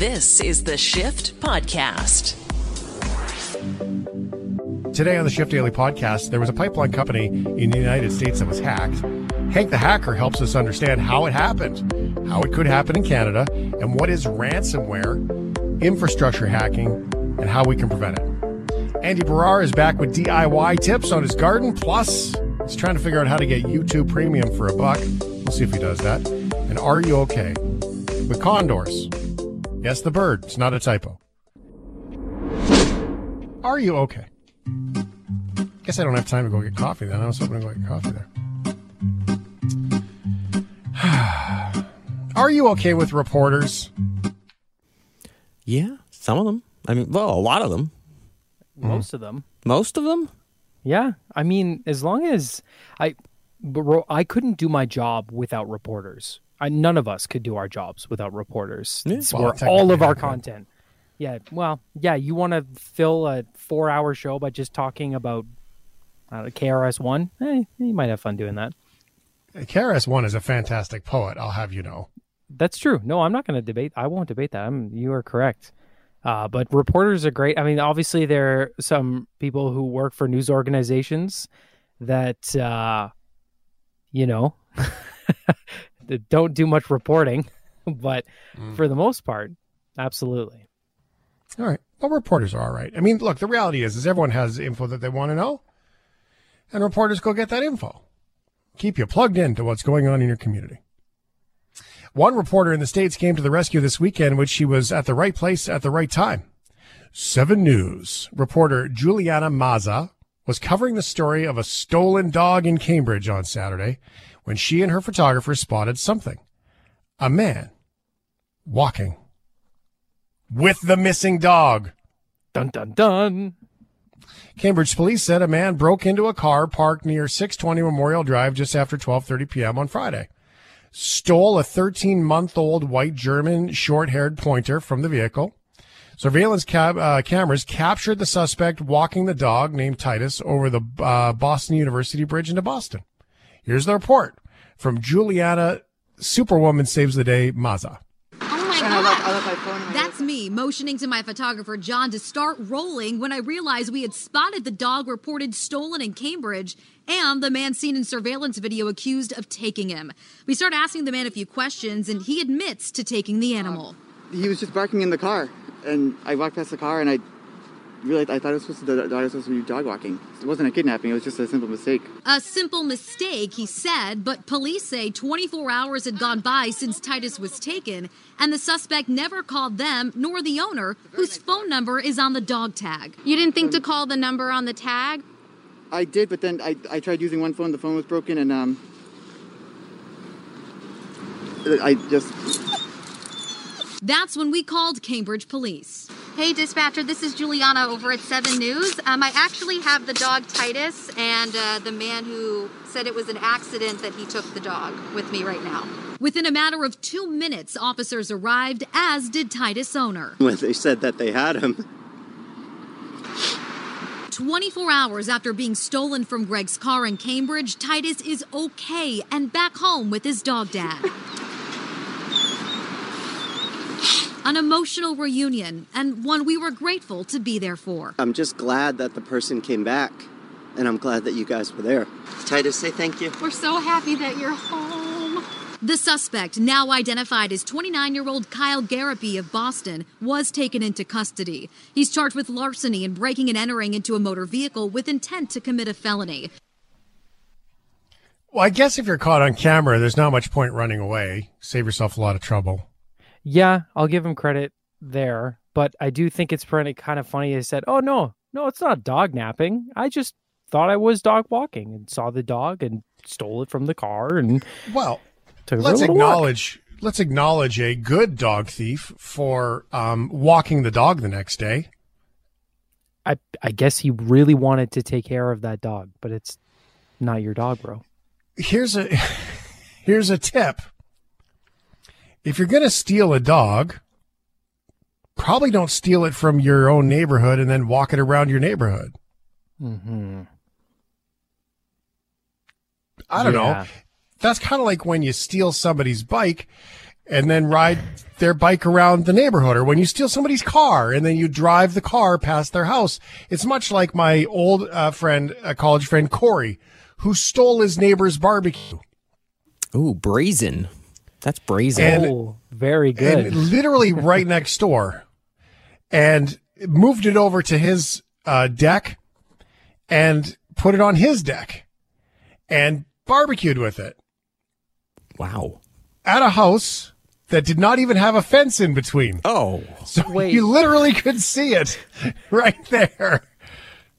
This is the Shift Podcast. Today on the Shift Daily podcast, there was a pipeline company in the United States that was hacked. Hank the Hacker helps us understand how it happened, how it could happen in Canada, and what is ransomware, infrastructure hacking, and how we can prevent it. Andy Baryer is back with DIY tips on his garden. Plus, he's trying to figure out how to get YouTube Premium for a buck. We'll see if he does that. And are you okay? With condors. Yes, the bird. It's not a typo. Are you okay? Guess I don't have time to go get coffee then. I was hoping to go get coffee there. Are you okay with reporters? Yeah, some of them. I mean, well, a lot of them. Most of them. Most of them. Yeah, I mean, as long as I, but I couldn't do my job without reporters. I, none of us could do our jobs without reporters. Yeah. It's Well, where all of our content. Yeah, well, yeah, you want to fill a four-hour show by just talking about uh, KRS One? Eh, you might have fun doing that. KRS-One is a fantastic poet, I'll have you know. That's true. No, I'm not going to debate. I won't debate that. I'm, you are correct. Uh, but reporters are great. I mean, obviously, there are some people who work for news organizations that, uh, you know, that don't do much reporting. But mm. for the most part, absolutely. All right. Well, reporters are all right. I mean, look, the reality is, is everyone has info that they want to know, and reporters go get that info. Keep you plugged into what's going on in your community. One reporter in the States came to the rescue this weekend, which she was at the right place at the right time. Seven News reporter Juliana Mazza was covering the story of a stolen dog in Cambridge on Saturday when she and her photographer spotted something. A man walking with the missing dog. Dun dun dun. Cambridge police said a man broke into a car parked near 620 Memorial Drive just after 12:30 p.m. on Friday. Stole a 13-month-old white German short-haired pointer from the vehicle. Surveillance cab, uh, cameras captured the suspect walking the dog named Titus over the uh, Boston University Bridge into Boston. Here's the report from Juliana Superwoman Saves the Day Mazza. Oh my And I left, I god. my phone. That's me motioning to my photographer John to start rolling when I realized we had spotted the dog reported stolen in Cambridge and the man seen in surveillance video accused of taking him. We start asking the man a few questions and he admits to taking the animal. Uh, he was just barking in the car, and I walked past the car, and I realized I thought it was supposed to. The dog was supposed to be dog walking. It wasn't a kidnapping. It was just a simple mistake. A simple mistake, he said, but police say 24 hours had gone by since Titus was taken, and the suspect never called them nor the owner, whose phone number is on the dog tag. You didn't think to call the number on the tag? I did, but then I, I tried using one phone. The phone was broken, and um, I just That's when we called Cambridge Police. Hey, dispatcher, this is Juliana over at 7 News. Um, I actually have the dog Titus and uh, the man who said it was an accident that he took the dog with me right now. Within a matter of two minutes, officers arrived, as did Titus' owner. when they said that they had him. 24 hours after being stolen from Greg's car in Cambridge, Titus is okay and back home with his dog dad. An emotional reunion, and one we were grateful to be there for. I'm just glad that the person came back, and I'm glad that you guys were there. Titus, say thank you. We're so happy that you're home. The suspect, now identified as 29 year old Kyle Garapi of Boston, was taken into custody. He's charged with larceny and breaking and entering into a motor vehicle with intent to commit a felony. Well, I guess if you're caught on camera, there's not much point running away. Save yourself a lot of trouble. Yeah, I'll give him credit there, but I do think it's pretty kind of funny. He said, "Oh no, no, it's not dog napping. I just thought I was dog walking and saw the dog and stole it from the car and Well, took it for a let's little walk." acknowledge let's acknowledge a good dog thief for um, walking the dog the next day. I I guess he really wanted to take care of that dog, but it's not your dog, bro. Here's a here's a tip. If you're going to steal a dog, probably don't steal it from your own neighborhood and then walk it around your neighborhood. Mm-hmm. I don't Yeah. know. That's kind of like when you steal somebody's bike and then ride their bike around the neighborhood or when you steal somebody's car and then you drive the car past their house. It's much like my old uh, friend, a college friend, Corey, who stole his neighbor's barbecue. Ooh, brazen. That's brazen. And- oh, very good. and literally right next door and moved it over to his uh, deck and put it on his deck and barbecued with it wow. at a house that did not even have a fence in between. Oh, So Wait. you literally could see it right there.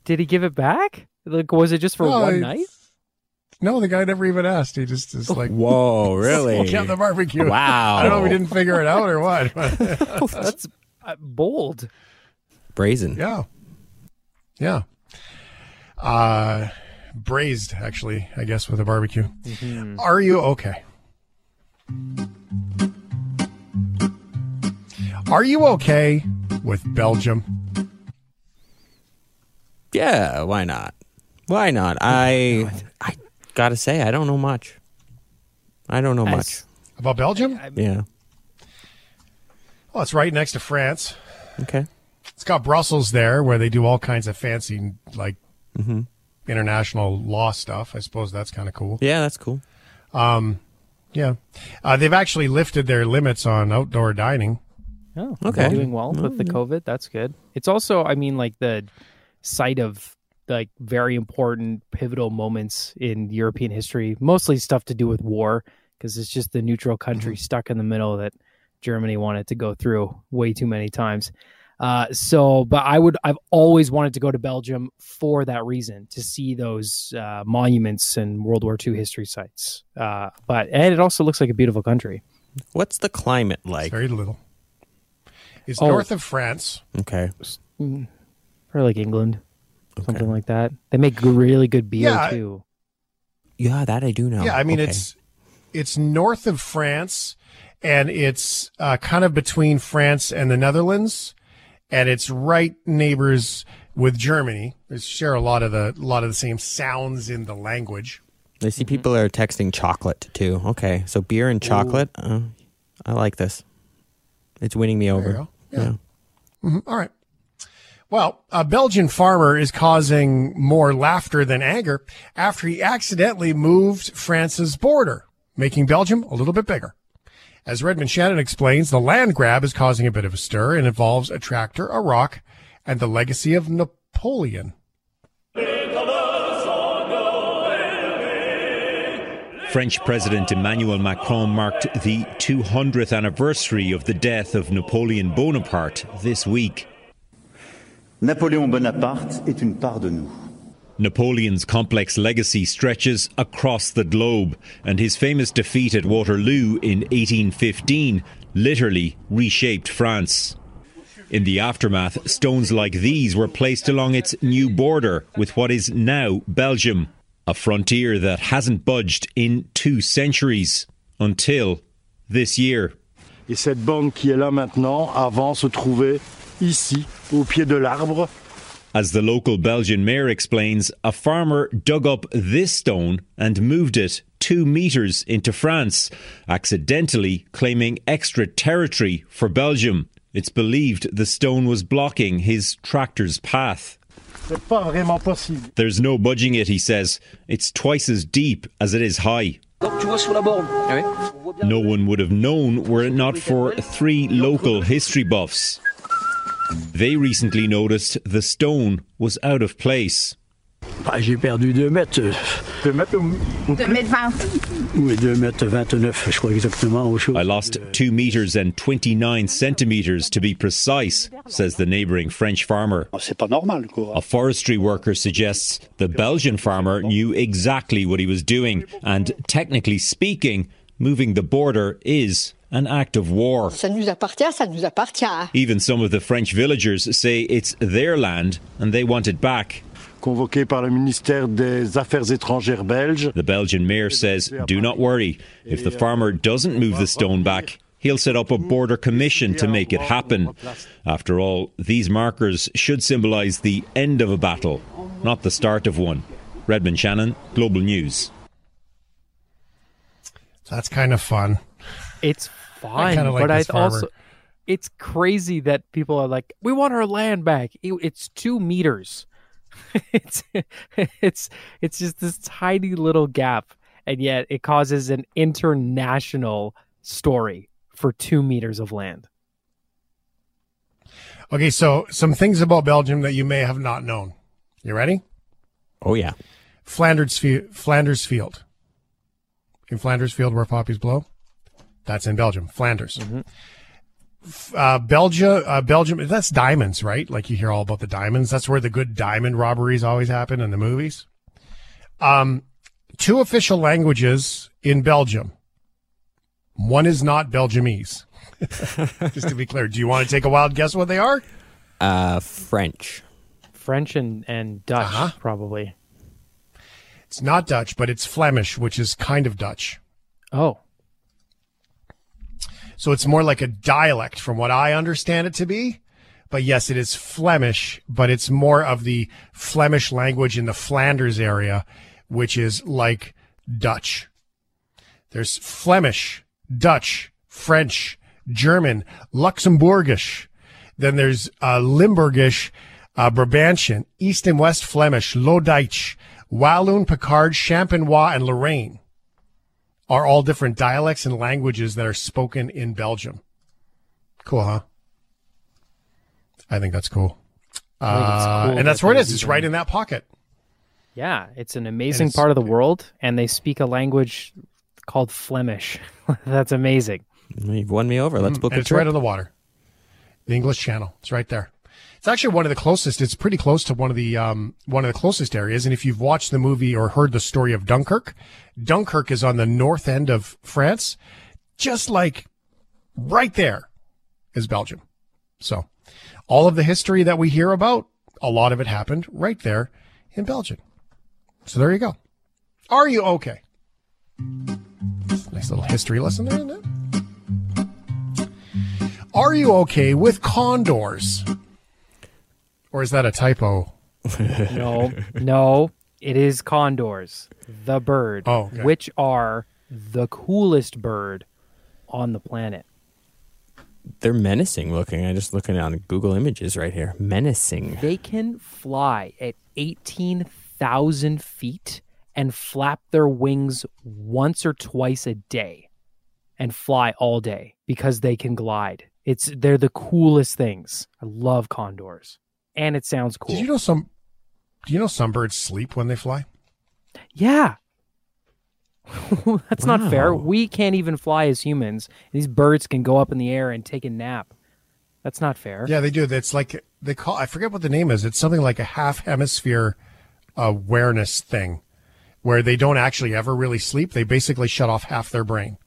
Did he give it back? Like, was it just for No, one night? No, the guy never even asked. He just is like, whoa, really? kept the barbecue. Wow. I don't know if we didn't figure it out or what. but- That's uh, bold. brazen. Yeah. Yeah. Uh braised actually, I guess with a barbecue. Are you okay? Are you okay with Belgium? Yeah, why not? Why not? I I gotta say, I don't know much. I don't know much. As- About Belgium? Yeah. Well, it's right next to France. Okay. It's got Brussels there where they do all kinds of fancy like mm-hmm. international law stuff. I suppose that's kind of cool. Yeah, that's cool. Um, yeah. Uh, they've actually lifted their limits on outdoor dining. Oh, Okay. they're doing well mm-hmm. with the COVID. That's good. It's also, I mean, like the site of like very important pivotal moments in European history, mostly stuff to do with war, because it's just the neutral country stuck in the middle that Germany wanted to go through way too many times. Uh, so, but I would, I've always wanted to go to Belgium for that reason to see those uh, monuments and World War II history sites. Uh, but and it also looks like a beautiful country. What's the climate It's like? very little. It's Oh. north of France. Okay. Or like England, Okay. something like that. They make really good beer Yeah, too. Yeah, that I do know. Yeah, I mean Okay. it's it's north of France, and it's uh, kind of between France and the Netherlands, and it's right neighbors with Germany. They share a lot of the a lot of the same sounds in the language. I see people are texting chocolate too. Okay, so beer and chocolate. Uh, I like this. It's winning me you over. go. Yeah. Mhm. All right. Well, a Belgian farmer is causing more laughter than anger after he accidentally moved France's border, making Belgium a little bit bigger. As Redmond Shannon explains, the land grab is causing a bit of a stir and involves a tractor, a rock, and the legacy of Napoleon. French President Emmanuel Macron marked the 200th anniversary of the death of Napoleon Bonaparte this week. Napoléon Bonaparte est une part de nous. Napoleon's complex legacy stretches across the globe, and his famous defeat at Waterloo in 1815 literally reshaped France. In the aftermath, stones like these were placed along its new border with what is now Belgium, a frontier that hasn't budged in two centuries until this year. Et cette borne qui est là maintenant, avant, se trouvait ici, au pied de l'arbre. As the local Belgian mayor explains, a farmer dug up this stone and moved it two metres into France, accidentally claiming extra territory for Belgium. It's believed the stone was blocking his tractor's path. Pas vraiment possible. There's no budging it, he says. It's twice as deep as it is high. No one would have known were it not for three local history buffs. They recently noticed the stone was out of place. Bah, J'ai perdu 2 mètres. 2 mètres ou... 2 mètres 20. Oui, 2 mètres 29, je crois exactement. Au. I lost 2 metres and 29 centimetres to be precise, says the neighbouring French farmer. Ah, C'est pas normal, quoi. A forestry worker suggests the Belgian farmer knew exactly what he was doing, and technically speaking, moving the border is an act of war. Ça nous appartient, ça nous appartient. Even some of the French villagers say it's their land and they want it back. Convoqué par le ministère des Affaires étrangères belge. The Belgian mayor says, Do not worry. If the farmer doesn't move the stone back, he'll set up a border commission to make it happen. After all, these markers should symbolise the end of a battle, not the start of one. Redmond Shannon, Global News. That's kind of fun. It's fine, kinda like but I this farmer. also it's crazy that people are like, we want our land back. It- It's two meters. it's it's it's just this tiny little gap, and yet it causes an international story for two meters of land. Okay, so some things about Belgium that you may have not known. You ready? Oh yeah. Flanders, Fe- Flanders Field. In Flanders Field, where poppies blow. That's in Belgium. Flanders. F- Uh, Belgium, uh, Belgium. That's diamonds, right? Like you hear all about the diamonds. That's where the good diamond robberies always happen in the movies. Um, two official languages in Belgium. One is not Belgiumese. Just to be clear, do you want to take a wild guess what they are? Uh, French. French and and Dutch Uh-huh. probably. It's not Dutch, but it's Flemish, which is kind of Dutch. Oh, So it's more like a dialect from what I understand it to be. But yes, it is Flemish, but it's more of the Flemish language in the Flanders area, which is like Dutch. There's Flemish, Dutch, French, German, Luxembourgish. Then there's uh, Limburgish, uh, Brabantian, East and West Flemish, Low Deutsch, Walloon, Picard, Champenois, and Lorraine are all different dialects and languages that are spoken in Belgium. Cool, huh? I think that's cool. I think it's Uh, cool and that's that where it is. they. It's right in that pocket. yeah, it's an amazing it's- part of the world, and they speak a language called Flemish. that's amazing. You've won me over. Let's Mm, book and a it's right on the water. The English Channel. It's right there. It's actually one of the closest. It's pretty close to one of the um, one of the closest areas. And if you've watched the movie or heard the story of Dunkirk, Dunkirk is on the north end of France, just like right there is Belgium. So all of the history that we hear about, a lot of it happened right there in Belgium. So there you go. Are you okay? Nice little history lesson there, isn't it? Are you okay with condors? Or is that a typo? No, no, it is condors, the bird, Oh, okay. which are the coolest bird on the planet. They're menacing looking. I'm just looking on Google Images right here. Menacing. They can fly at 18,000 feet and flap their wings once or twice a day and fly all day because they can glide. It's they're the coolest things. I love condors. And it sounds cool. Did you know some? Do you know some birds sleep when they fly? Yeah. That's not fair. We can't even fly as humans. These birds can go up in the air and take a nap. That's not fair. Yeah, they do. It's like they call. I forget what the name is. It's something like a half hemisphere awareness thing, where they don't actually ever really sleep. They basically shut off half their brain,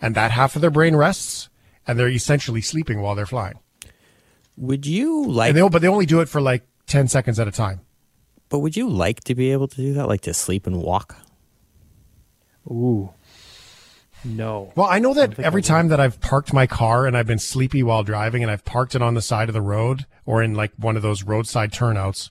and that half of their brain rests, and they're essentially sleeping while they're flying. Would you like? And they, but they only do it for like ten seconds at a time. But would you like to be able to do that, like to sleep and walk? Ooh. No. Well, I know that every time that I've parked my car and I've been sleepy while driving and I've parked it on the side of the road or in like one of those roadside turnouts,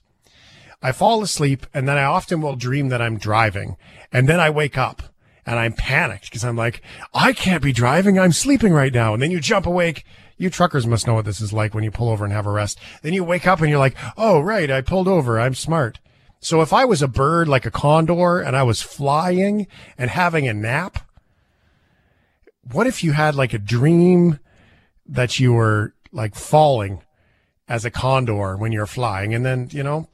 I fall asleep and then I often will dream that I'm driving and then I wake up and I'm panicked because I'm like, I can't be driving. I'm sleeping right now. And then you jump awake. You truckers must know what this is like when you pull over and have a rest. Then you wake up and you're like, oh, right. I pulled over. I'm smart. So if I was a bird like a condor and I was flying and having a nap, what if you had like a dream that you were like falling as a condor when you're flying and then, you know,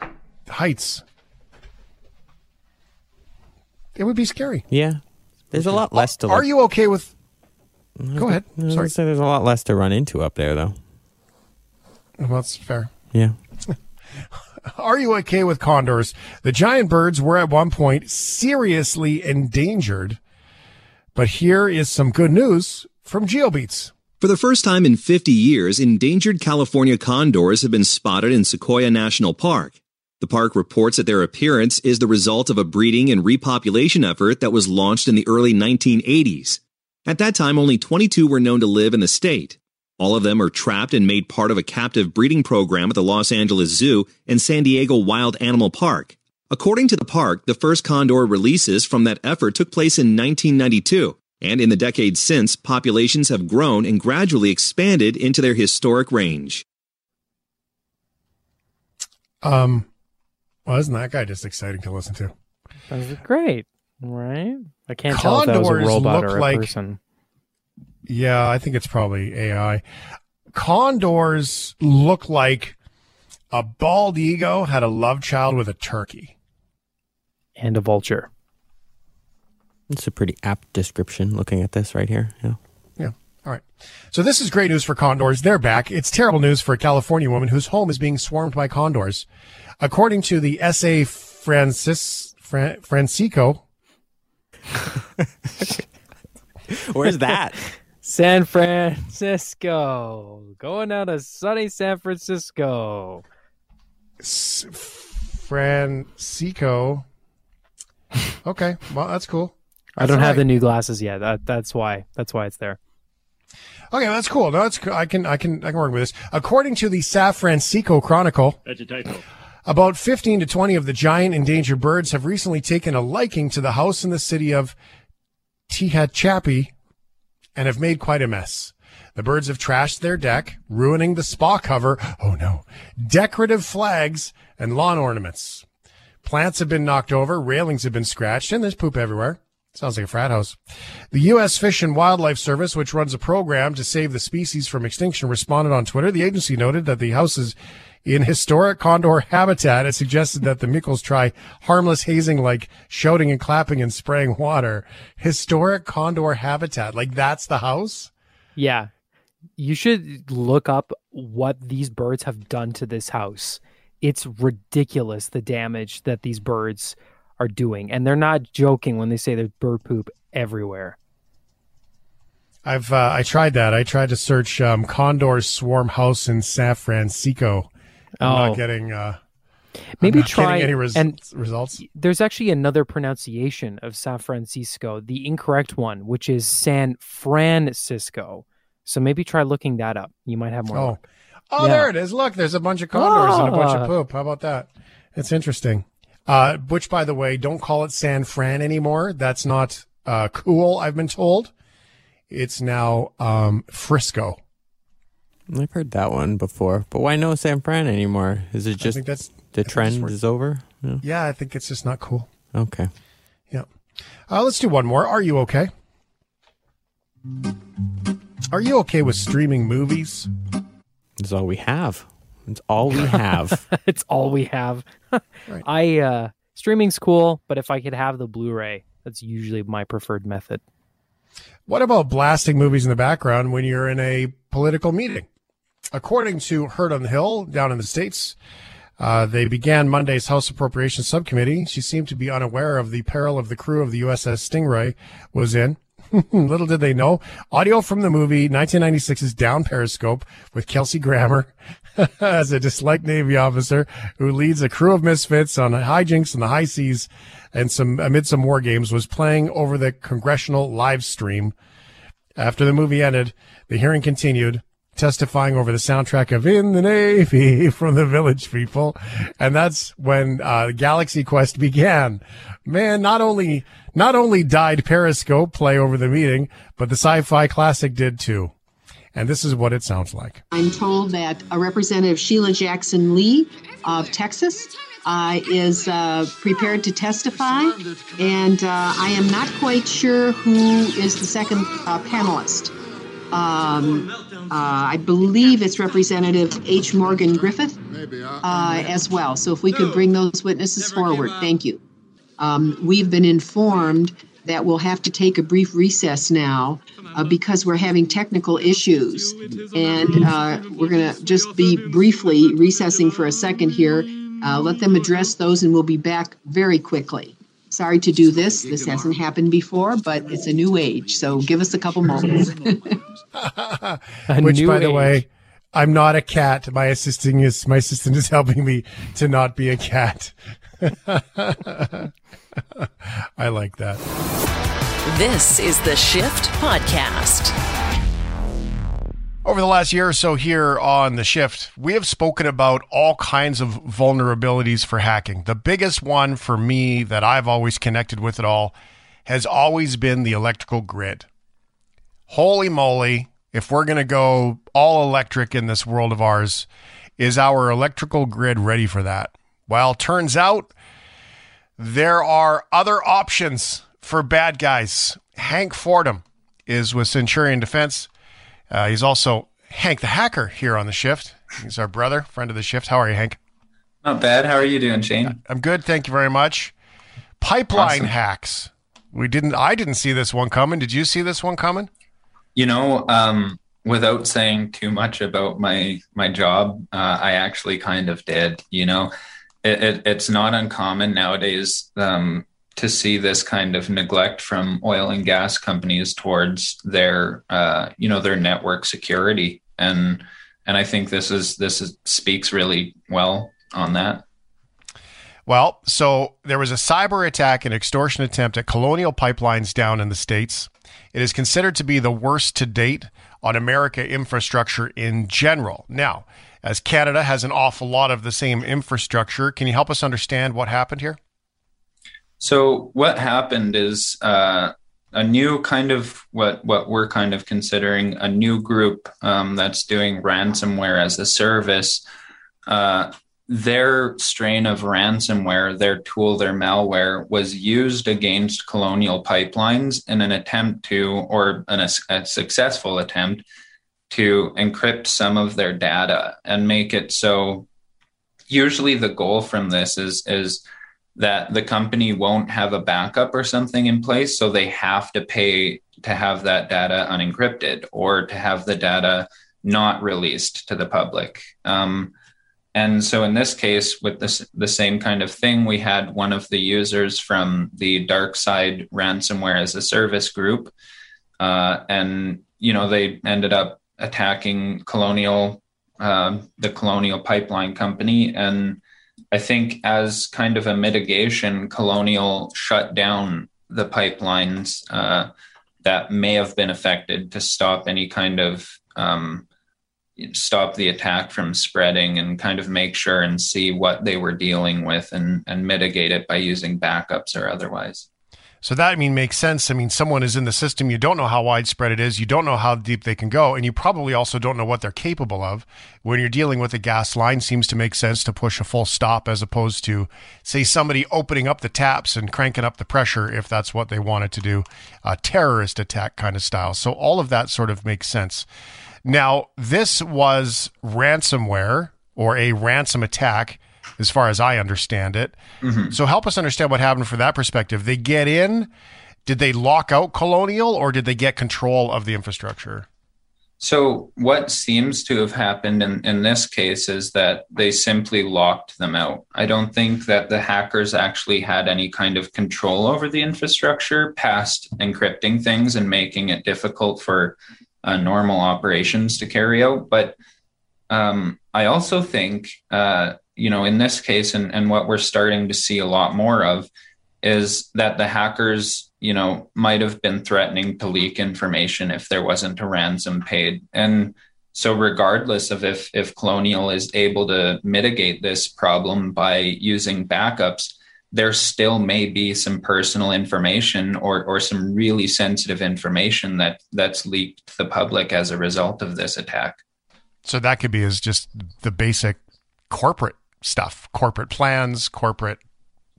heights? It would be scary. Yeah. There's a lot less to. Are look- you okay with? Go ahead. I was Sorry. gonna say there's a lot less to run into up there, though. Well, that's fair. Yeah. Are you okay with condors? The giant birds were at one point seriously endangered. But here is some good news from GeoBeats. For the first time in 50 years, endangered California condors have been spotted in Sequoia National Park. The park reports that their appearance is the result of a breeding and repopulation effort that was launched in the early 1980s. At that time, only 22 were known to live in the state. All of them are trapped and made part of a captive breeding program at the Los Angeles Zoo and San Diego Wild Animal Park. According to the park, the first condor releases from that effort took place in 1992, And in the decades since, populations have grown and gradually expanded into their historic range. Um, well, isn't that guy just exciting to listen to? That was great, right? I can't tell if that was a Condors robot look or a like- person. Yeah, I think it's probably AI. Condors look like a bald ego had a love child with a turkey. And a vulture. It's a pretty apt description looking at this right here. Yeah. Yeah. All right. So this is great news for condors. They're back. It's terrible news for a California woman whose home is being swarmed by condors. According to the SA Francis Fran, Francisco, Where's that? San Francisco. Going out to sunny San Francisco. S- Francisco. Okay, well that's cool. I don't have right. the new glasses yet. That, that's why. That's why it's there. Okay, that's cool. No, that's. I can I can I can work with this. According to the San Francisco Chronicle, That's a typo. About 15 to 20 of the giant endangered birds have recently taken a liking to the house in the city of Tehachapi and have made quite a mess. The birds have trashed their deck, ruining the spa cover. Oh no. Decorative flags and lawn ornaments. Plants have been knocked over, railings have been scratched, and there's poop everywhere. Sounds like a frat house. The U.S. Fish and Wildlife Service, which runs a program to save the species from extinction, responded on Twitter. The agency noted that the house is in historic condor habitat. It suggested that the Mickles try harmless hazing like shouting and clapping and spraying water. Historic condor habitat. Like that's the house? Yeah. You should look up what these birds have done to this house. It's ridiculous the damage that these birds are doing. And they're not joking when they say there's bird poop everywhere. I've uh, I tried that. I tried to search um, condor swarm house in San Francisco. I'm Oh. not getting uh, Maybe try getting any res- and results. There's actually another pronunciation of San Francisco, the incorrect one, which is San Francisco. So maybe try looking that up. You might have more. Oh, luck. oh, Yeah. there it is. Look, there's a bunch of condors and a bunch Ah. of poop. How about that? It's interesting. Uh, which, by the way, don't call it San Fran anymore. That's not uh, cool. I've been told. It's now um, Frisco. I've heard that one before, but why no San Fran anymore? Is it just think that's- the that's trend is over? Yeah. Yeah, I think it's just not cool. Okay. Yeah. Uh, let's do one more. Are you okay? Are you okay with streaming movies? That's all we have. It's all we have. it's all we have. I uh streaming's cool, but if I could have the Blu-ray, that's usually my preferred method. What about blasting movies in the background when you're in a political meeting? According to Heard on the Hill down in the States, uh, they began Monday's House Appropriations Subcommittee. She seemed to be unaware of the peril of the crew of the USS Stingray was in. Little did they know. Audio from the movie 1996's Down Periscope with Kelsey Grammer as a disliked Navy officer who leads a crew of misfits on hijinks in the high seas and some amid some war games was playing over the congressional live stream. After the movie ended, the hearing continued, testifying over the soundtrack of In the Navy from the Village People. And that's when uh, Galaxy Quest began. Man, not only not only died Periscope play over the meeting, but the sci-fi classic did too. And this is what it sounds like. I'm told that a Representative Sheila Jackson Lee of Texas uh, is uh, prepared to testify, and uh, I am not quite sure who is the second uh, panelist. Um, uh, I believe it's Representative H. Morgan Griffith uh, as well. So if we could bring those witnesses forward, thank you. Um, we've been informed that we'll have to take a brief recess now uh, because we're having technical issues. And uh, we're going to just be briefly recessing for a second here. Uh, let them address those, and we'll be back very quickly. Sorry to do this. This hasn't happened before, but it's a new age. So give us a couple moments. Which, new by the way, I'm not a cat. My assisting is my assistant is helping me to not be a cat. I like that. This is the Shift Podcast. Over the last year or so here on The Shift, we have spoken about all kinds of vulnerabilities for hacking. The biggest one for me that I've always connected with it all has always been the electrical grid. Holy moly, if we're going to go all electric in this world of ours, is our electrical grid ready for that? Well, turns out there are other options for bad guys. Hank Fordham is with Centurion Defense. Uh, he's also Hank the Hacker here on the shift. He's our brother, friend of the shift. How are you, Hank? Not bad. How are you doing, Shane? I'm good. Thank you very much. Pipeline Awesome. hacks. We didn't. I didn't see this one coming. Did you see this one coming? You know, um, without saying too much about my my job, uh, I actually kind of did. You know, it, it, it's not uncommon nowadays um, to see this kind of neglect from oil and gas companies towards their uh, you know their network security, and and I think this is this is, speaks really well on that. Well, so there was a cyber attack and extortion attempt at Colonial Pipelines down in the States. It is considered to be the worst to date on America infrastructure in general. Now, as Canada has an awful lot of the same infrastructure, can you help us understand what happened here? So what happened is uh, a new kind of what what we're kind of considering a new group um, that's doing ransomware as a service. Uh, their strain of ransomware, their tool, their malware was used against colonial pipelines in an attempt to, or an, a successful attempt to encrypt some of their data and make it so. Usually, the goal from this is is that the company won't have a backup or something in place, so they have to pay to have that data unencrypted or to have the data not released to the public. Um, and so in this case, with this the same kind of thing, we had one of the users from the DarkSide ransomware as a service group, uh, and you know they ended up attacking Colonial, uh, the Colonial Pipeline Company, and I think as kind of a mitigation, Colonial shut down the pipelines uh, that may have been affected to stop any kind of um, stop the attack from spreading and kind of make sure and see what they were dealing with and, and mitigate it by using backups or otherwise. So that I mean makes sense. I mean, someone is in the system. You don't know how widespread it is. You don't know how deep they can go, and you probably also don't know what they're capable of. When you're dealing with a gas line, seems to make sense to push a full stop as opposed to, say, somebody opening up the taps and cranking up the pressure if that's what they wanted to do, a terrorist attack kind of style. So all of that sort of makes sense. Now, this was ransomware or a ransom attack, as far as I understand it. Mm-hmm. So help us understand what happened from that perspective. They get in. Did they lock out Colonial or did they get control of the infrastructure? So, what seems to have happened in, in this case is that they simply locked them out. I don't think that the hackers actually had any kind of control over the infrastructure past encrypting things and making it difficult for uh, normal operations to carry out. But um, I also think, uh, you know, in this case, and, and what we're starting to see a lot more of is that the hackers, you know, might have been threatening to leak information if there wasn't a ransom paid. And so regardless of if if Colonial is able to mitigate this problem by using backups, there still may be some personal information or or some really sensitive information that that's leaked to the public as a result of this attack. So that could be as just the basic corporate stuff, corporate plans, corporate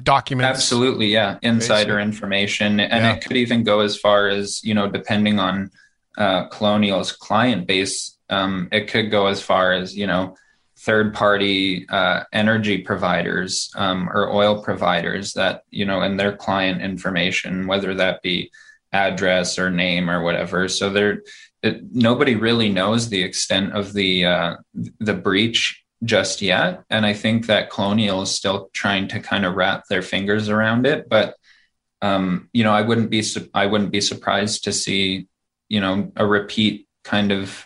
documents. Absolutely, yeah, insider Basic. information, and Yeah. it could even go as far as you know, depending on uh, Colonial's client base, um, it could go as far as you know, third-party uh, energy providers um, or oil providers that you know, and their client information, whether that be address or name or whatever. So there, nobody really knows the extent of the uh, the breach just yet, and I think that Colonial is still trying to kind of wrap their fingers around it. But um, you know, I wouldn't be I wouldn't be surprised to see you know a repeat kind of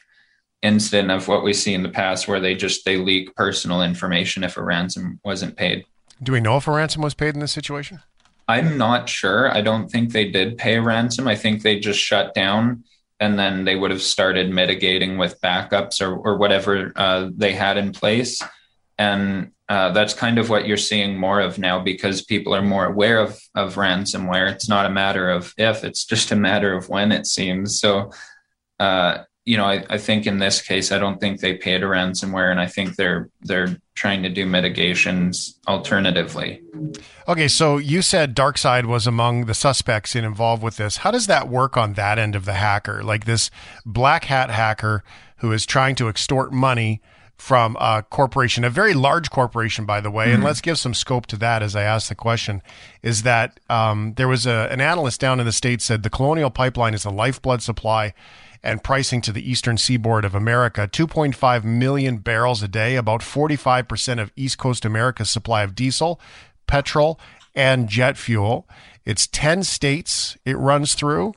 incident of what we see in the past, where they just they leak personal information if a ransom wasn't paid. Do we know if a ransom was paid in this situation? I'm not sure. I don't think they did pay a ransom. I think they just shut down and then they would have started mitigating with backups or, or whatever uh, they had in place. And uh, that's kind of what you're seeing more of now because people are more aware of of ransomware. It's not a matter of if; it's just a matter of when. It seems so. Uh, you know, I, I think in this case, I don't think they paid a ransomware, and I think they're they're trying to do mitigations alternatively. Okay, so you said DarkSide was among the suspects in involved with this. How does that work on that end of the hacker? Like this black hat hacker who is trying to extort money from a corporation, a very large corporation, by the way. Mm-hmm. And let's give some scope to that as I ask the question. Is that um, there was a, an analyst down in the States said the Colonial Pipeline is a lifeblood supply and pricing to the eastern seaboard of America 2.5 million barrels a day, about 45% of East Coast America's supply of diesel, petrol, and jet fuel. It's 10 states it runs through.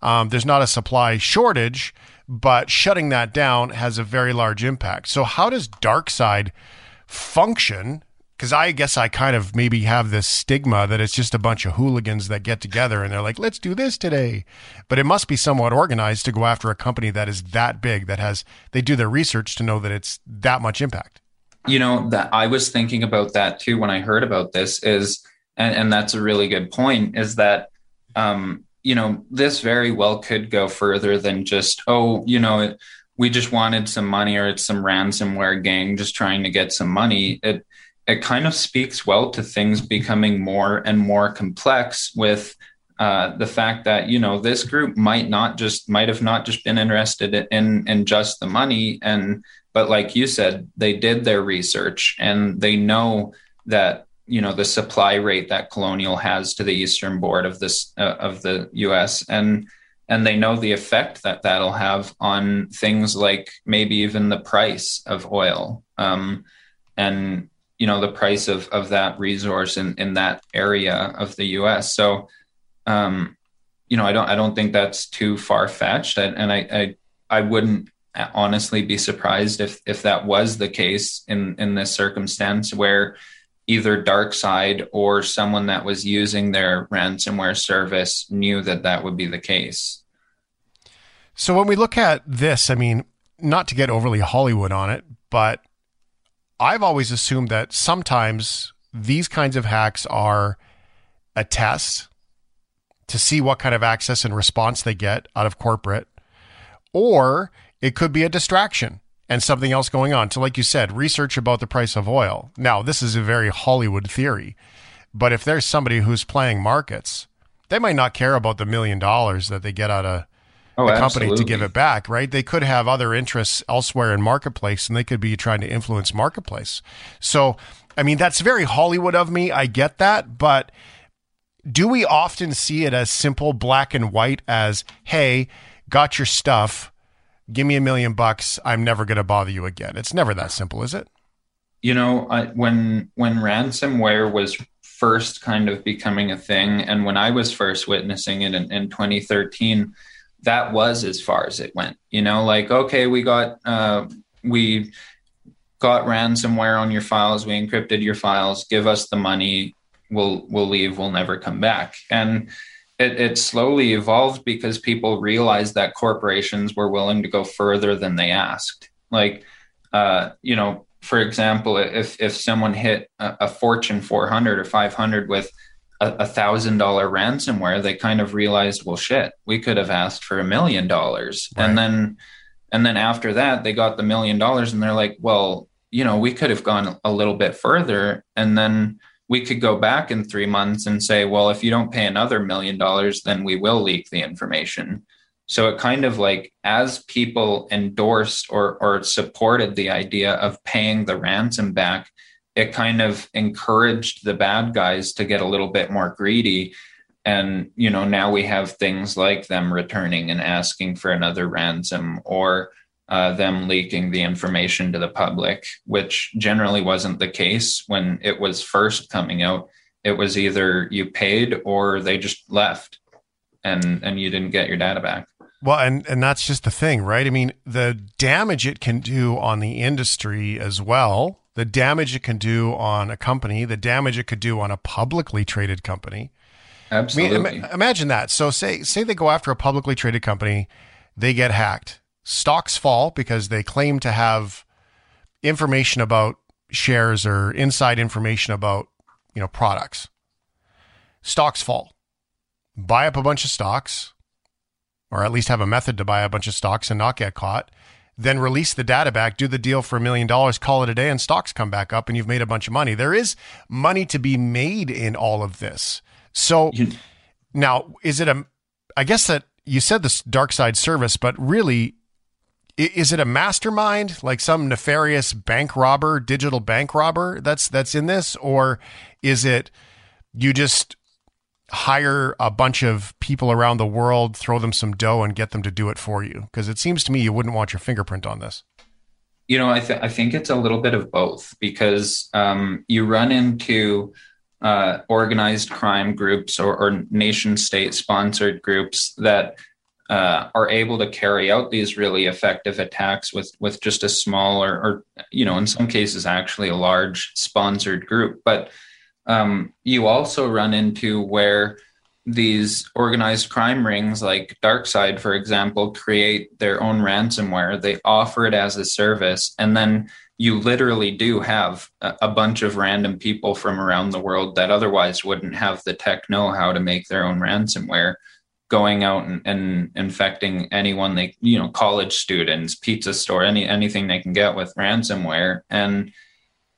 Um, there's not a supply shortage, but shutting that down has a very large impact. So, how does DarkSide function because I guess I kind of maybe have this stigma that it's just a bunch of hooligans that get together and they're like, let's do this today. But it must be somewhat organized to go after a company that is that big, that has, they do their research to know that it's that much impact. You know, that I was thinking about that too when I heard about this is, and, and that's a really good point, is that, um, you know, this very well could go further than just, oh, you know, it, we just wanted some money or it's some ransomware gang just trying to get some money. It, it kind of speaks well to things becoming more and more complex with uh, the fact that you know this group might not just might have not just been interested in in just the money and but like you said they did their research and they know that you know the supply rate that colonial has to the eastern board of this uh, of the US and and they know the effect that that'll have on things like maybe even the price of oil. Um, and you know the price of of that resource in in that area of the US. So, um, you know, I don't I don't think that's too far fetched, and, and I, I I wouldn't honestly be surprised if if that was the case in in this circumstance where either DarkSide or someone that was using their ransomware service knew that that would be the case. So when we look at this, I mean, not to get overly Hollywood on it, but I've always assumed that sometimes these kinds of hacks are a test to see what kind of access and response they get out of corporate, or it could be a distraction and something else going on. So, like you said, research about the price of oil. Now, this is a very Hollywood theory, but if there's somebody who's playing markets, they might not care about the million dollars that they get out of oh, the company absolutely. to give it back, right? They could have other interests elsewhere in marketplace and they could be trying to influence marketplace. So, I mean, that's very Hollywood of me. I get that, but do we often see it as simple black and white as, hey, got your stuff, give me a million bucks, I'm never going to bother you again. It's never that simple, is it? You know, I, when when ransomware was first kind of becoming a thing, and when I was first witnessing it in, in 2013, that was as far as it went. You know, like okay, we got uh, we got ransomware on your files, we encrypted your files, give us the money, we'll we'll leave, we'll never come back. And it, it slowly evolved because people realized that corporations were willing to go further than they asked. Like, uh, you know, for example, if if someone hit a, a Fortune 400 or 500 with a thousand dollar ransomware, they kind of realized, well, shit, we could have asked for a million dollars, and then, and then after that, they got the million dollars, and they're like, well, you know, we could have gone a little bit further, and then we could go back in three months and say, well, if you don't pay another million dollars, then we will leak the information. So it kind of like as people endorsed or or supported the idea of paying the ransom back, it kind of encouraged the bad guys to get a little bit more greedy. And you know now we have things like them returning and asking for another ransom or uh, them leaking the information to the public which generally wasn't the case when it was first coming out. It was either you paid or they just left and and you didn't get your data back. Well, and and that's just the thing, right? I mean, the damage it can do on the industry as well the damage it can do on a company, the damage it could do on a publicly traded company. Absolutely. I mean, imagine that. So say say they go after a publicly traded company, they get hacked. Stocks fall because they claim to have information about shares or inside information about, you know, products. Stocks fall. Buy up a bunch of stocks, or at least have a method to buy a bunch of stocks and not get caught. Then release the data back, do the deal for a million dollars, call it a day, and stocks come back up, and you've made a bunch of money. There is money to be made in all of this. So You- now, is it a? I guess that you said this DarkSide service, but really, is it a mastermind like some nefarious bank robber, digital bank robber that's that's in this, or is it you just hire a bunch of people around the world, throw them some dough, and get them to do it for you? Because it seems to me you wouldn't want your fingerprint on this. You know, I, th- I think it's a little bit of both because um, you run into uh, organized crime groups or, or nation state sponsored groups that uh, are able to carry out these really effective attacks with with just a small or, or you know in some cases actually a large sponsored group but um, you also run into where these organized crime rings like DarkSide for example create their own ransomware. They offer it as a service and then you literally do have a, bunch of random people from around the world that otherwise wouldn't have the tech know-how to make their own ransomware going out and, and infecting anyone they you know college students pizza store any anything they can get with ransomware. And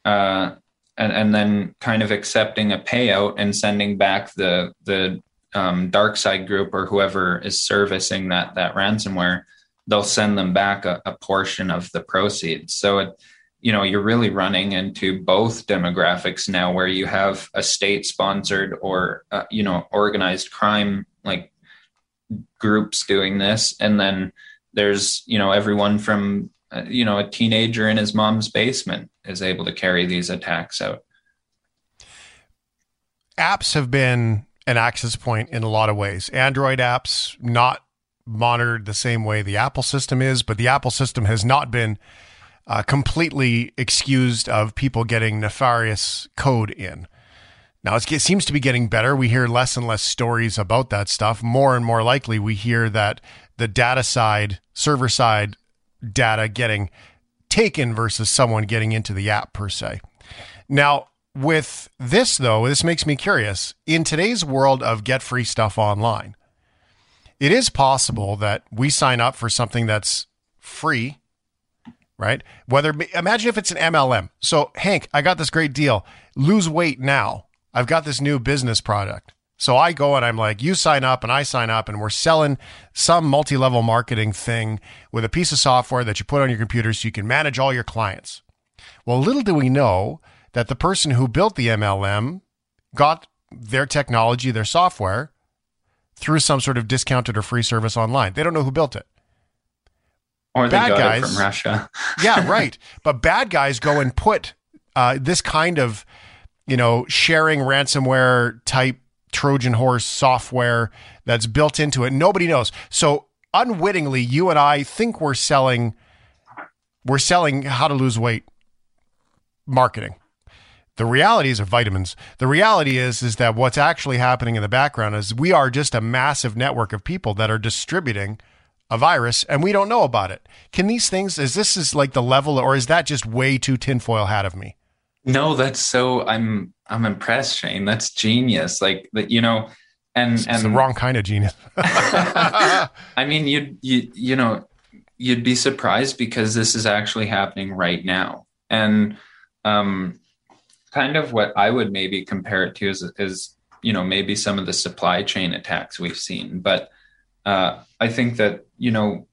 uh and, and then kind of accepting a payout and sending back the the um, DarkSide group or whoever is servicing that that ransomware they'll send them back a, a portion of the proceeds. So it you know you're really running into both demographics now where you have a state sponsored or uh, you know organized crime like groups doing this. And then there's you know everyone from uh, you know a teenager in his mom's basement is able to carry these attacks out apps have been an access point in a lot of ways. Android apps not monitored the same way the Apple system is, but the Apple system has not been uh, completely excused of people getting nefarious code in. Now it seems to be getting better. We hear less and less stories about that stuff. More and more likely, we hear that the data side, server side data getting taken versus someone getting into the app per se. Now, with this though, this makes me curious. In today's world of get free stuff online, it is possible that we sign up for something that's free, right? Whether imagine if it's an MLM. So, Hank, I got this great deal. Lose weight now. I've got this new business product. So I go and I'm like, you sign up and I sign up and we're selling some multi-level marketing thing with a piece of software that you put on your computer so you can manage all your clients. Well, little do we know that the person who built the MLM got their technology, their software through some sort of discounted or free service online. They don't know who built it. or they Bad got guys- it from russia yeah, right. But bad guys go and put uh, this kind of, you know, sharing ransomware type Trojan horse software that's built into it. Nobody knows. So unwittingly, you and I think we're selling, we're selling how to lose weight marketing. The reality is of vitamins. The reality is is that what's actually happening in the background is we are just a massive network of people that are distributing a virus and we don't know about it. Can these things is this is like the level or is that just way too tinfoil hat of me? No, that's so I'm I'm impressed, Shane. That's genius. Like that, you know, and It's and the wrong kind of genius. I mean, you you you know, you'd be surprised because this is actually happening right now, and um, kind of what I would maybe compare it to is is you know maybe some of the supply chain attacks we've seen, but uh, I think that you know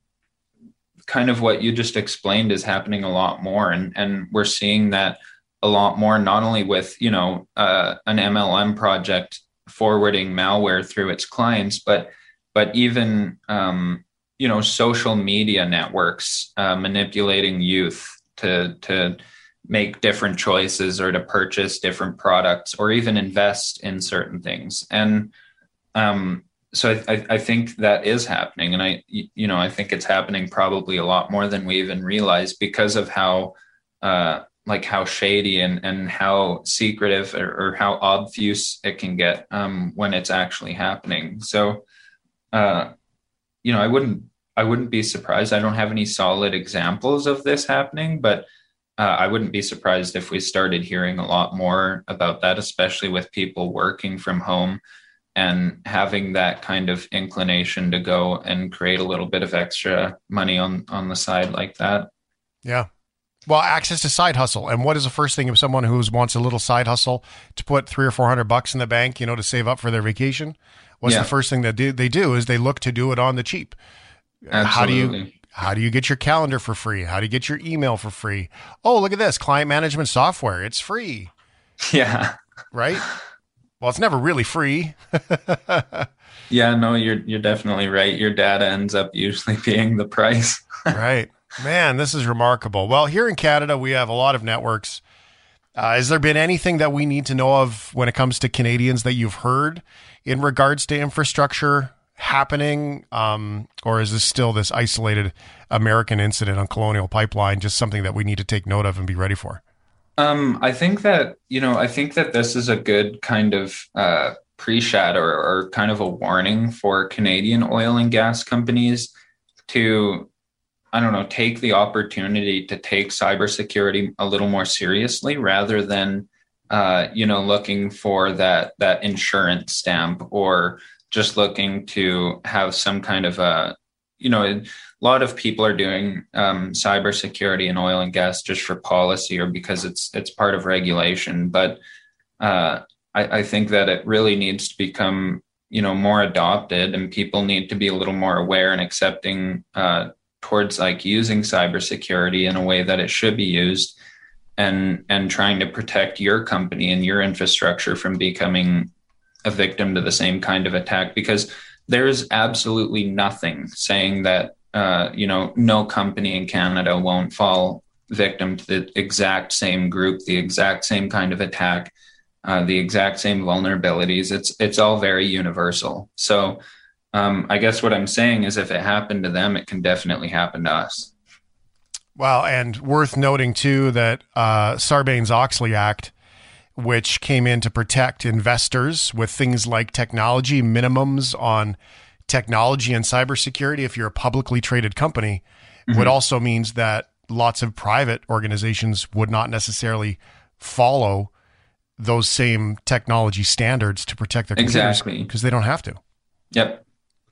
kind of what you just explained is happening a lot more and and we're seeing that a lot more not only with you know uh, an mlm project forwarding malware through its clients but but even um, you know social media networks uh, manipulating youth to to make different choices or to purchase different products or even invest in certain things. And um, so I, I, think that is happening. And i you know i think it's happening probably a lot more than we even realize because of how uh like how shady and and how secretive or, or how obvious it can get um when it's actually happening so uh you know i wouldn't i wouldn't be surprised i don't have any solid examples of this happening but uh, I wouldn't be surprised if we started hearing a lot more about that, especially with people working from home and having that kind of inclination to go and create a little bit of extra money on on the side like that. Yeah. Well, access to side hustle. And what is the first thing of someone who wants a little side hustle to put three or four hundred bucks in the bank, you know, to save up for their vacation? What's Yeah. the first thing that do, they do is they look to do it on the cheap. How do you how do you get your calendar for free? How do you get your email for free? Oh, look at this client management software. It's free, Yeah. right? Well, it's never really free. Yeah, no, you're you're definitely right. Your data ends up usually being the price. right. Man, this is remarkable. Well, here in Canada, we have a lot of networks. Uh, has there been anything that we need to know of when it comes to Canadians that you've heard in regards to infrastructure happening? Um, or is this still this isolated American incident on Colonial Pipeline, just something that we need to take note of and be ready for? Um, I think that, you know, I think that this is a good kind of uh, pre-shot or, or kind of a warning for Canadian oil and gas companies to, I don't know, take the opportunity to take cybersecurity a little more seriously rather than, uh, you know, looking for that that insurance stamp or just looking to have some kind of a, you know, a lot of people are doing um, cybersecurity and oil and gas just for policy or because it's it's part of regulation. But uh, I, I think that it really needs to become you know more adopted, and people need to be a little more aware and accepting uh, towards like using cybersecurity in a way that it should be used, and and trying to protect your company and your infrastructure from becoming a victim to the same kind of attack because there's absolutely nothing saying that uh, you know no company in Canada won't fall victim to the exact same group, the exact same kind of attack, uh, the exact same vulnerabilities. It's it's all very universal. So um, I guess what I'm saying is, if it happened to them, it can definitely happen to us. Well, and worth noting too that uh, Sarbanes Oxley Act, which came in to protect investors with things like technology minimums on technology and cybersecurity, if you're a publicly traded company, Mhm. would also means that lots of private organizations would not necessarily follow those same technology standards to protect their computers Exactly. because they don't have to. Yep.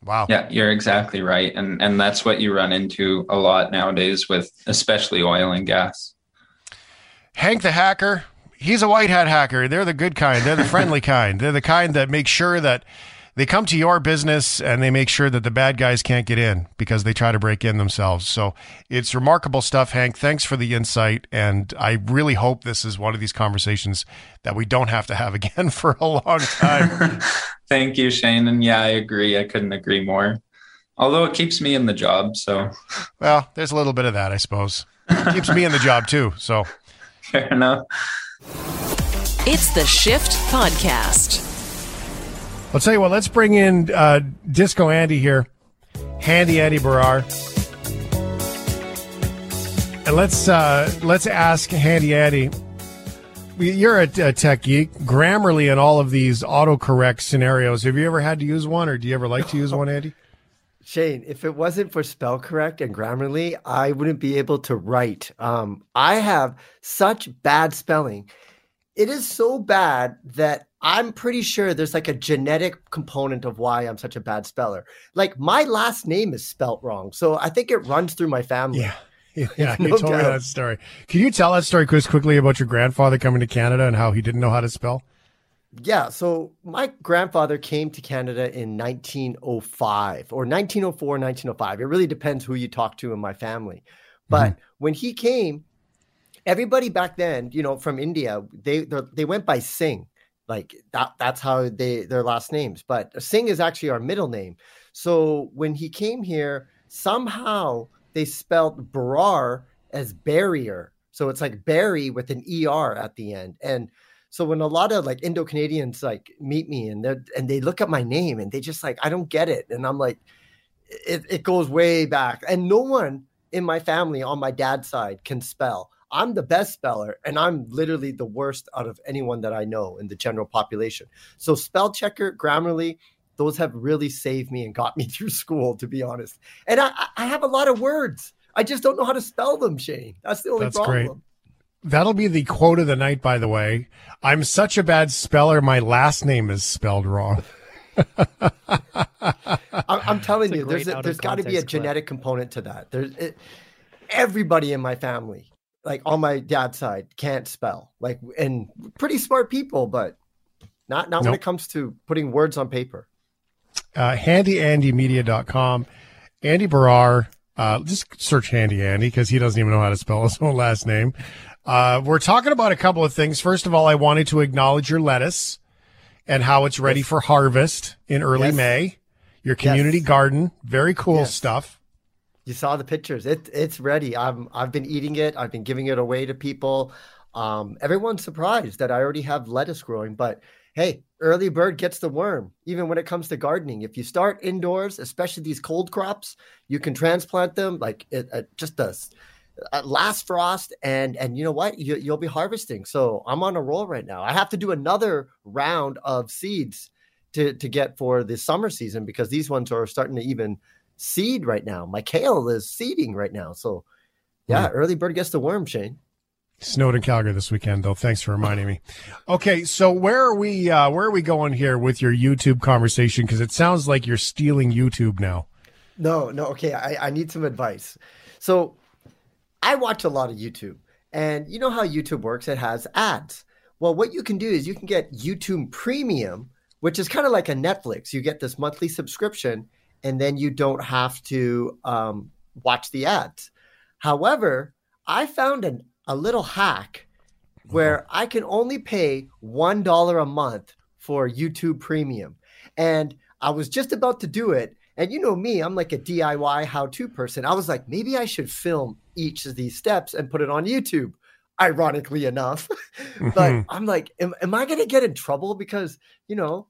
Wow. Yeah, you're exactly right, and and that's what you run into a lot nowadays with especially oil and gas. Hank the hacker, he's a white hat hacker. They're the good kind. They're the friendly kind. They're the kind that make sure that they come to your business and they make sure that the bad guys can't get in because they try to break in themselves. So it's remarkable stuff, Hank. Thanks for the insight. And I really hope this is one of these conversations that we don't have to have again for a long time. Thank you, Shane. And yeah, I agree. I couldn't agree more. Although it keeps me in the job, so well, there's a little bit of that, I suppose. It keeps me in the job too. So fair enough. It's the Shift Podcast. I'll tell you what, let's bring in uh, Disco Andy here, Handy Andy Baryer. And let's uh, let's ask Handy Andy. You're a, a tech geek, Grammarly, and all of these autocorrect scenarios. Have you ever had to use one, or do you ever like to use one, Andy? Shane, if it wasn't for spell correct and Grammarly, I wouldn't be able to write. Um, I have such bad spelling. It is so bad that I'm pretty sure there's like a genetic component of why I'm such a bad speller. Like my last name is spelt wrong, so I think it runs through my family. Yeah. Yeah, you No told me that story. Can you tell that story, Chris, quickly about your grandfather coming to Canada and how he didn't know how to spell? Yeah, so my grandfather came to Canada in 1905 or 1904, 1905. It really depends who you talk to in my family. But mm-hmm. when he came, everybody back then, you know, from India, they they went by Singh. Like that that's how they their last names. But Singh is actually our middle name. So when he came here, somehow they spelled Barar as Baryer. So it's like Barry with an ER at the end. And so when a lot of like Indo Canadians like meet me and they and they look at my name and they just like I don't get it, and I'm like, it, it goes way back, and no one in my family on my dad's side can spell. I'm the best speller, and I'm literally the worst out of anyone that I know in the general population. So spell checker, Grammarly, those have really saved me and got me through school, to be honest. And I, I- I have a lot of words. I just don't know how to spell them, Shane. That's the only That's problem. great. that'll be the quote of the night. By the way, I'm such a bad speller. My last name is spelled wrong. I'm, I'm telling It's you, there's a, out there's got to be a context clip. genetic component to that. There's it, everybody in my family, like on my dad's side, can't spell. Like, and pretty smart people, but not not when it comes to putting words on paper. uh, handyandymedia.com. Andy Baryer, uh, just search Handy Andy because he doesn't even know how to spell his own last name. Uh, we're talking about a couple of things. First of all, I wanted to acknowledge your lettuce and how it's ready for harvest in early Yes. May. Your community Yes. garden, very cool Yes. stuff. You saw the pictures. It it's ready. I'm I've been eating it. I've been giving it away to people. Um, everyone's surprised that I already have lettuce growing, but hey, early bird gets the worm. Even when it comes to gardening, if you start indoors, especially these cold crops, you can transplant them like it, uh, just a, a last frost, and and you know what, you, you'll be harvesting. So I'm on a roll right now. I have to do another round of seeds to to get for the summer season because these ones are starting to even seed right now. My kale is seeding right now. So yeah, early bird gets the worm, Shane. Snowed in Calgary this weekend, though. Thanks for reminding me. Okay, so where are we? Uh, where are we going here with your YouTube conversation? Because it sounds like you're stealing YouTube now. No, no, okay. I, I need some advice. So I watch a lot of YouTube, and you know how YouTube works? It has ads. Well, what you can do is you can get YouTube Premium, which is kind of like a Netflix. You get this monthly subscription, and then you don't have to um, watch the ads. However, I found an, a little hack where I can only pay $1 a month for YouTube Premium. And I was just about to do it. And you know me, I'm like a DIY how to person. I was like, maybe I should film each of these steps and put it on YouTube, ironically enough. but Mhm. I'm like, am, am I going to get in trouble? Because, you know,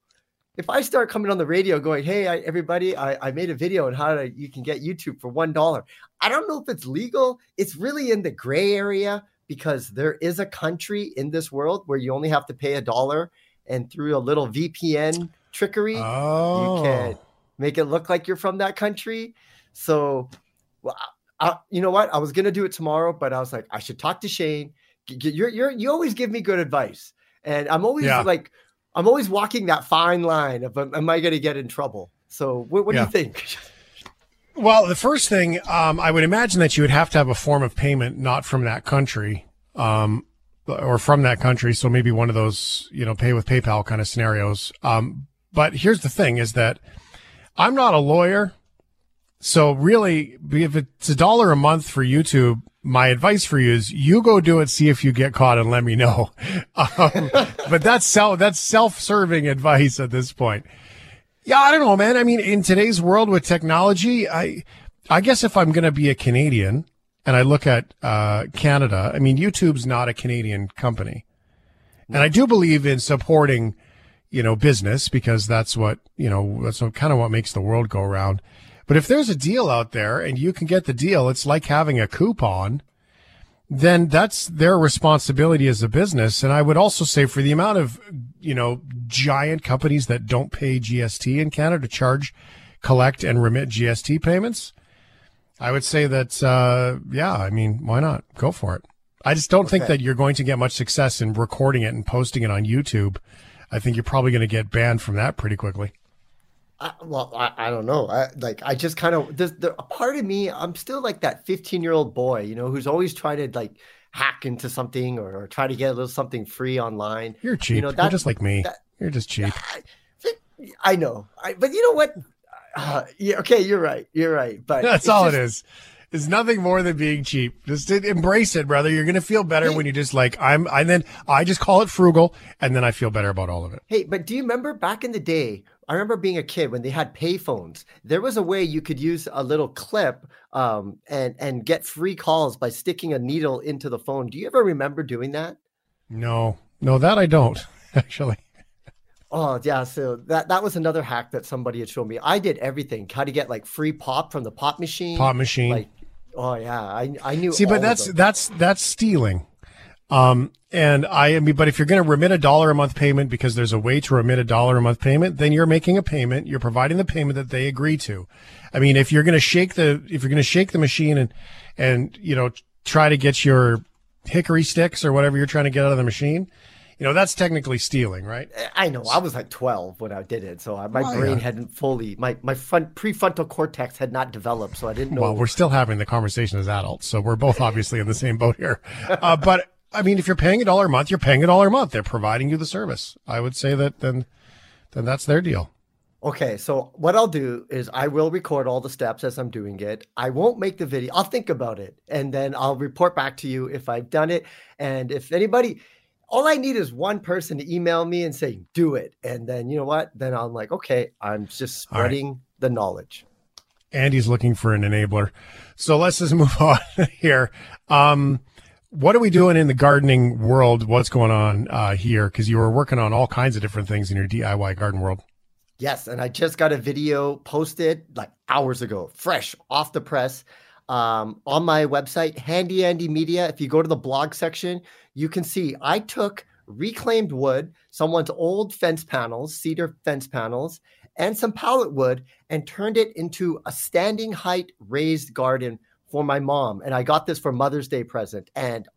if I start coming on the radio going, hey, I, everybody, I, I made a video on how to, you can get YouTube for $1. I don't know if it's legal. It's really in the gray area because there is a country in this world where you only have to pay a dollar and through a little VPN trickery, Oh. you can oh. make it look like you're from that country. So, well, I, you know what? I was gonna do it tomorrow, but I was like, I should talk to Shane. You're, you're, you always give me good advice, and I'm always Yeah. like, I'm always walking that fine line of, am am I gonna get in trouble? So, what, what Yeah. do you think? Well, the first thing, um, I would imagine that you would have to have a form of payment not from that country, um, or from that country. So maybe one of those, you know, pay with PayPal kind of scenarios. Um, but here's the thing is that I'm not a lawyer. So really, if it's a dollar a month for YouTube, my advice for you is you go do it, see if you get caught and let me know. Um, but that's self, that's self-serving advice at this point. Yeah, I don't know, man. I mean, in today's world with technology, I, I guess if I'm going to be a Canadian and I look at uh, Canada, I mean, YouTube's not a Canadian company, and I do believe in supporting, you know, business because that's what you know that's kind of what makes the world go around. But if there's a deal out there and you can get the deal, it's like having a coupon. Then that's their responsibility as a business. And I would also say for the amount of, you know, giant companies that don't pay GST in Canada to charge, collect and remit GST payments, I would say that, uh, yeah, I mean, why not? Go for it. I just don't think that you're going to get much success in recording it and posting it on YouTube. I think you're probably going to get banned from that pretty quickly. I, well, I, I don't know. I like I just kind of there's there, a part of me. I'm still like that 15 year old boy, you know, who's always trying to like hack into something or, or try to get a little something free online. You're cheap. You know, you're just like me. that- you're just cheap. I know, I, but you know what? Uh, yeah, okay, you're right. You're right. But That's it's all just- it is. It's nothing more than being cheap. Just embrace it, brother. You're gonna feel better when you just like I'm. And then I just call it frugal, and then I feel better about all of it. Hey, but do you remember back in the day? I remember being a kid when they had payphones. There was a way you could use a little clip um, and and get free calls by sticking a needle into the phone. Do you ever remember doing that? No, no, that I don't actually. Oh yeah, so that that was another hack that somebody had shown me. I did everything. How to get like free pop from the pop machine. Pop machine. Like, oh yeah, I I knew. See, but that's that's that's stealing. Um, and I, I mean, but if you're going to remit a dollar a month payment because there's a way to remit a dollar a month payment, then you're making a payment. You're providing the payment that they agree to. I mean, if you're going to shake the if you're going to shake the machine and and you know try to get your hickory sticks or whatever you're trying to get out of the machine, you know, that's technically stealing, right? I know. I was like 12 when I did it, so I, my Oh, brain yeah. hadn't fully my my front prefrontal cortex had not developed, so I didn't know. Well, we're still having the conversation as adults, so we're both obviously in the same boat here. Uh, but I mean, if you're paying a dollar a month, you're paying a dollar a month. They're providing you the service. I would say that then, then that's their deal. Okay, so what I'll do is I will record all the steps as I'm doing it. I won't make the video. I'll think about it and then I'll report back to you if I've done it. And if anybody, all I need is one person to email me and say, do it. And then you know what? Then I'm like, okay, I'm just All right. spreading the knowledge. Andy's looking for an enabler. So let's just move on here. Um, what are we doing in the gardening world? What's going on uh, here? Because you were working on all kinds of different things in your DIY garden world. Yes, and I just got a video posted like hours ago, fresh off the press, um, on my website, Handy Andy Media. If you go to the blog section, you can see I took reclaimed wood, someone's old fence panels, cedar fence panels, and some pallet wood, and turned it into a standing height raised garden for my mom. And I got this for Mother's Day present, and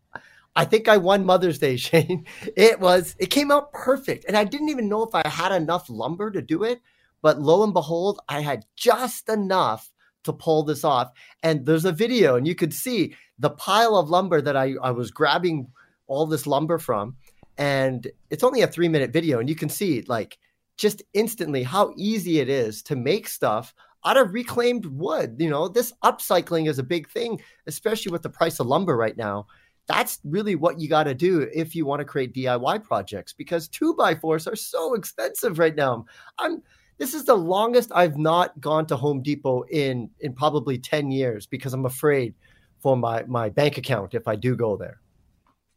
I think I won Mother's Day, Shane. It was, it came out perfect. And I didn't even know if I had enough lumber to do it. But lo and behold, I had just enough to pull this off. And there's a video, and you could see the pile of lumber that I, I was grabbing all this lumber from. And it's only a three minute video, and you can see like just instantly how easy it is to make stuff out of reclaimed wood. You know, this upcycling is a big thing, especially with the price of lumber right now that's really what you got to do if you want to create DIY projects because two by fours are so expensive right now. I'm this is the longest I've not gone to Home Depot in in probably 10 years because I'm afraid for my my bank account if I do go there.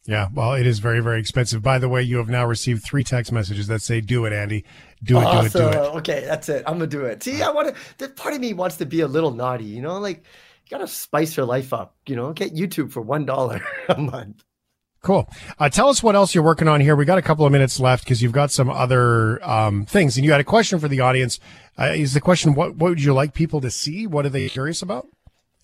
Yeah, well, it is very, very expensive. By the way, you have now received three text messages that say, "Do it, Andy. Do it, do it, do it." Okay, that's it. I'm gonna do it. See, I want to. Part of me wants to be a little naughty, you know, like you gotta spice your life up. You know, get YouTube for one dollar a month. Cool. Uh, tell us what else you're working on here. We got a couple of minutes left because you've got some other um, things, and you had a question for the audience. Uh, is the question what What would you like people to see? What are they curious about?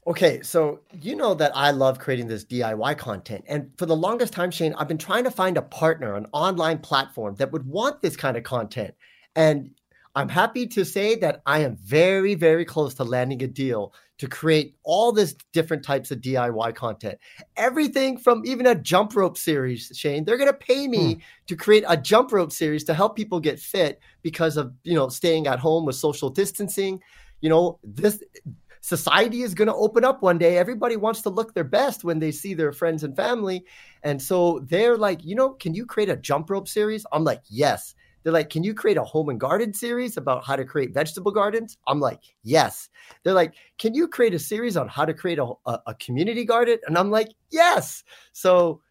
Okay, so you know that I love creating this DIY content. And for the longest time, Shane, I've been trying to find a partner, an online platform that would want this kind of content. And I'm happy to say that I am very, very close to landing a deal to create all this different types of DIY content. Everything from even a jump rope series, Shane. They're going to pay me hmm. to create a jump rope series to help people get fit because of, you know, staying at home with social distancing. You know, this society is going to open up one day. Everybody wants to look their best when they see their friends and family. And so they're like, you know, can you create a jump rope series? I'm like, yes. They're like, can you create a home and garden series about how to create vegetable gardens? I'm like, yes. They're like, can you create a series on how to create a, a, a community garden? And I'm like, yes. So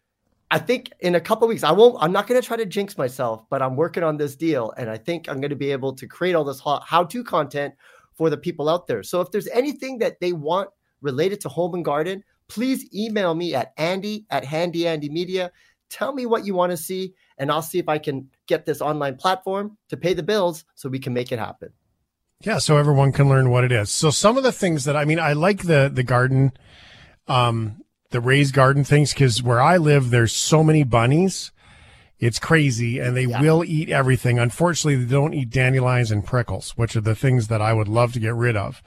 I think in a couple weeks, I won't, I'm not going to try to jinx myself, but I'm working on this deal. And I think I'm going to be able to create all this how to content for the people out there. So if there's anything that they want related to home and garden, please email me at Andy at Handy Andy Media. Tell me what you want to see, and I'll see if I can get this online platform to pay the bills so we can make it happen. Yeah, so everyone can learn what it is. So some of the things that I mean, I like the the garden, um, the raised garden things because where I live, there's so many bunnies. It's crazy, and they will eat everything. Unfortunately, they don't eat dandelions and prickles, which are the things that I would love to get rid of.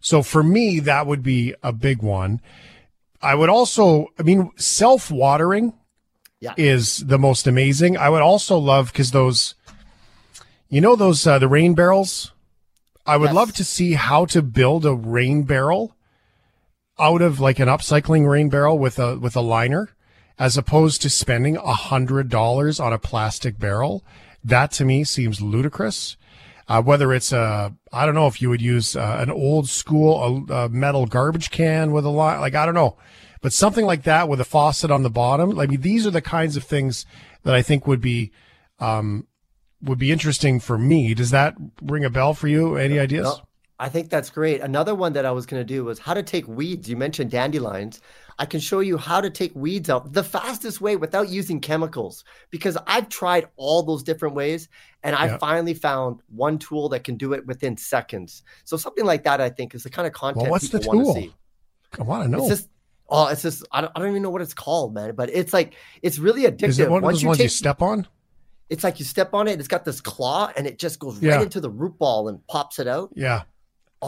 So for me, that would be a big one. I would also, I mean, self watering Yeah. is the most amazing. I would also love because those, you know, those uh, the rain barrels. I would love to see how to build a rain barrel out of like an upcycling rain barrel with a with a liner, as opposed to spending a hundred dollars on a plastic barrel. That to me seems ludicrous. Uh, whether it's a, I don't know if you would use uh, an old school a, a metal garbage can with a lot, like I don't know, but something like that with a faucet on the bottom. I mean, these are the kinds of things that I think would be, um, would be interesting for me. Does that ring a bell for you? Any ideas? No, I think that's great. Another one that I was going to do was how to take weeds. You mentioned dandelions. I can show you how to take weeds out the fastest way without using chemicals because I've tried all those different ways and I Yeah. finally found one tool that can do it within seconds. So something like that, I think, is the kind of content Well, what's the tool? to see. I want to know. It's just Oh, it's just I don't, I don't even know what it's called, man. But it's like it's really addictive. Is it one of Once those ones take, you step on? It's like you step on it. It's got this claw, and it just goes Yeah. right into the root ball and pops it out. Yeah.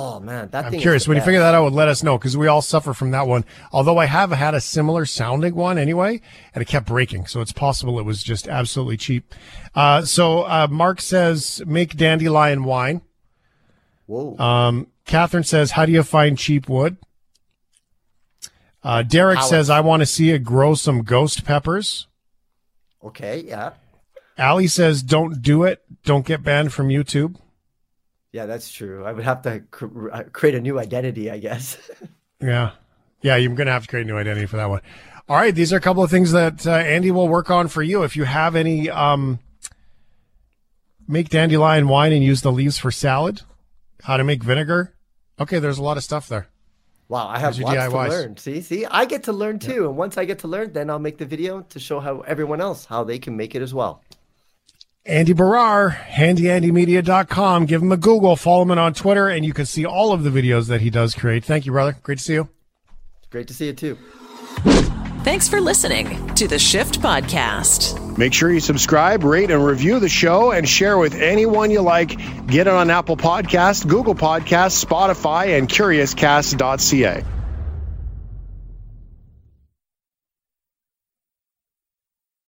Oh man, that I'm curious. When you figure that out, let us know because we all suffer from that one. Although I have had a similar sounding one anyway, and it kept breaking. So it's possible it was just absolutely cheap. Uh, so uh, Mark says, make dandelion wine. Whoa. Um, Catherine says, how do you find cheap wood? Uh, Derek Alex. says, I want to see it grow some ghost peppers. Okay, yeah, Allie says, don't do it. Don't get banned from YouTube. Yeah, that's true. I would have to cr- uh, create a new identity, I guess. Yeah. Yeah, you're going to have to create a new identity for that one. All right. These are a couple of things that uh, Andy will work on for you. If you have any, um, make dandelion wine and use the leaves for salad, how to make vinegar. Okay. There's a lot of stuff there. Wow, I have lots DIYs. to learn. See, see, I get to learn too, and once I get to learn, then I'll make the video to show how everyone else how they can make it as well. Andy Baryer, handyandymedia.com. Give him a Google, follow him on Twitter, and you can see all of the videos that he does create. Thank you, brother. Great to see you. It's great to see you too. Thanks for listening to the Shift Podcast. Make sure you subscribe, rate, and review the show and share with anyone you like. Get it on Apple Podcasts, Google Podcasts, Spotify, and CuriousCast.ca.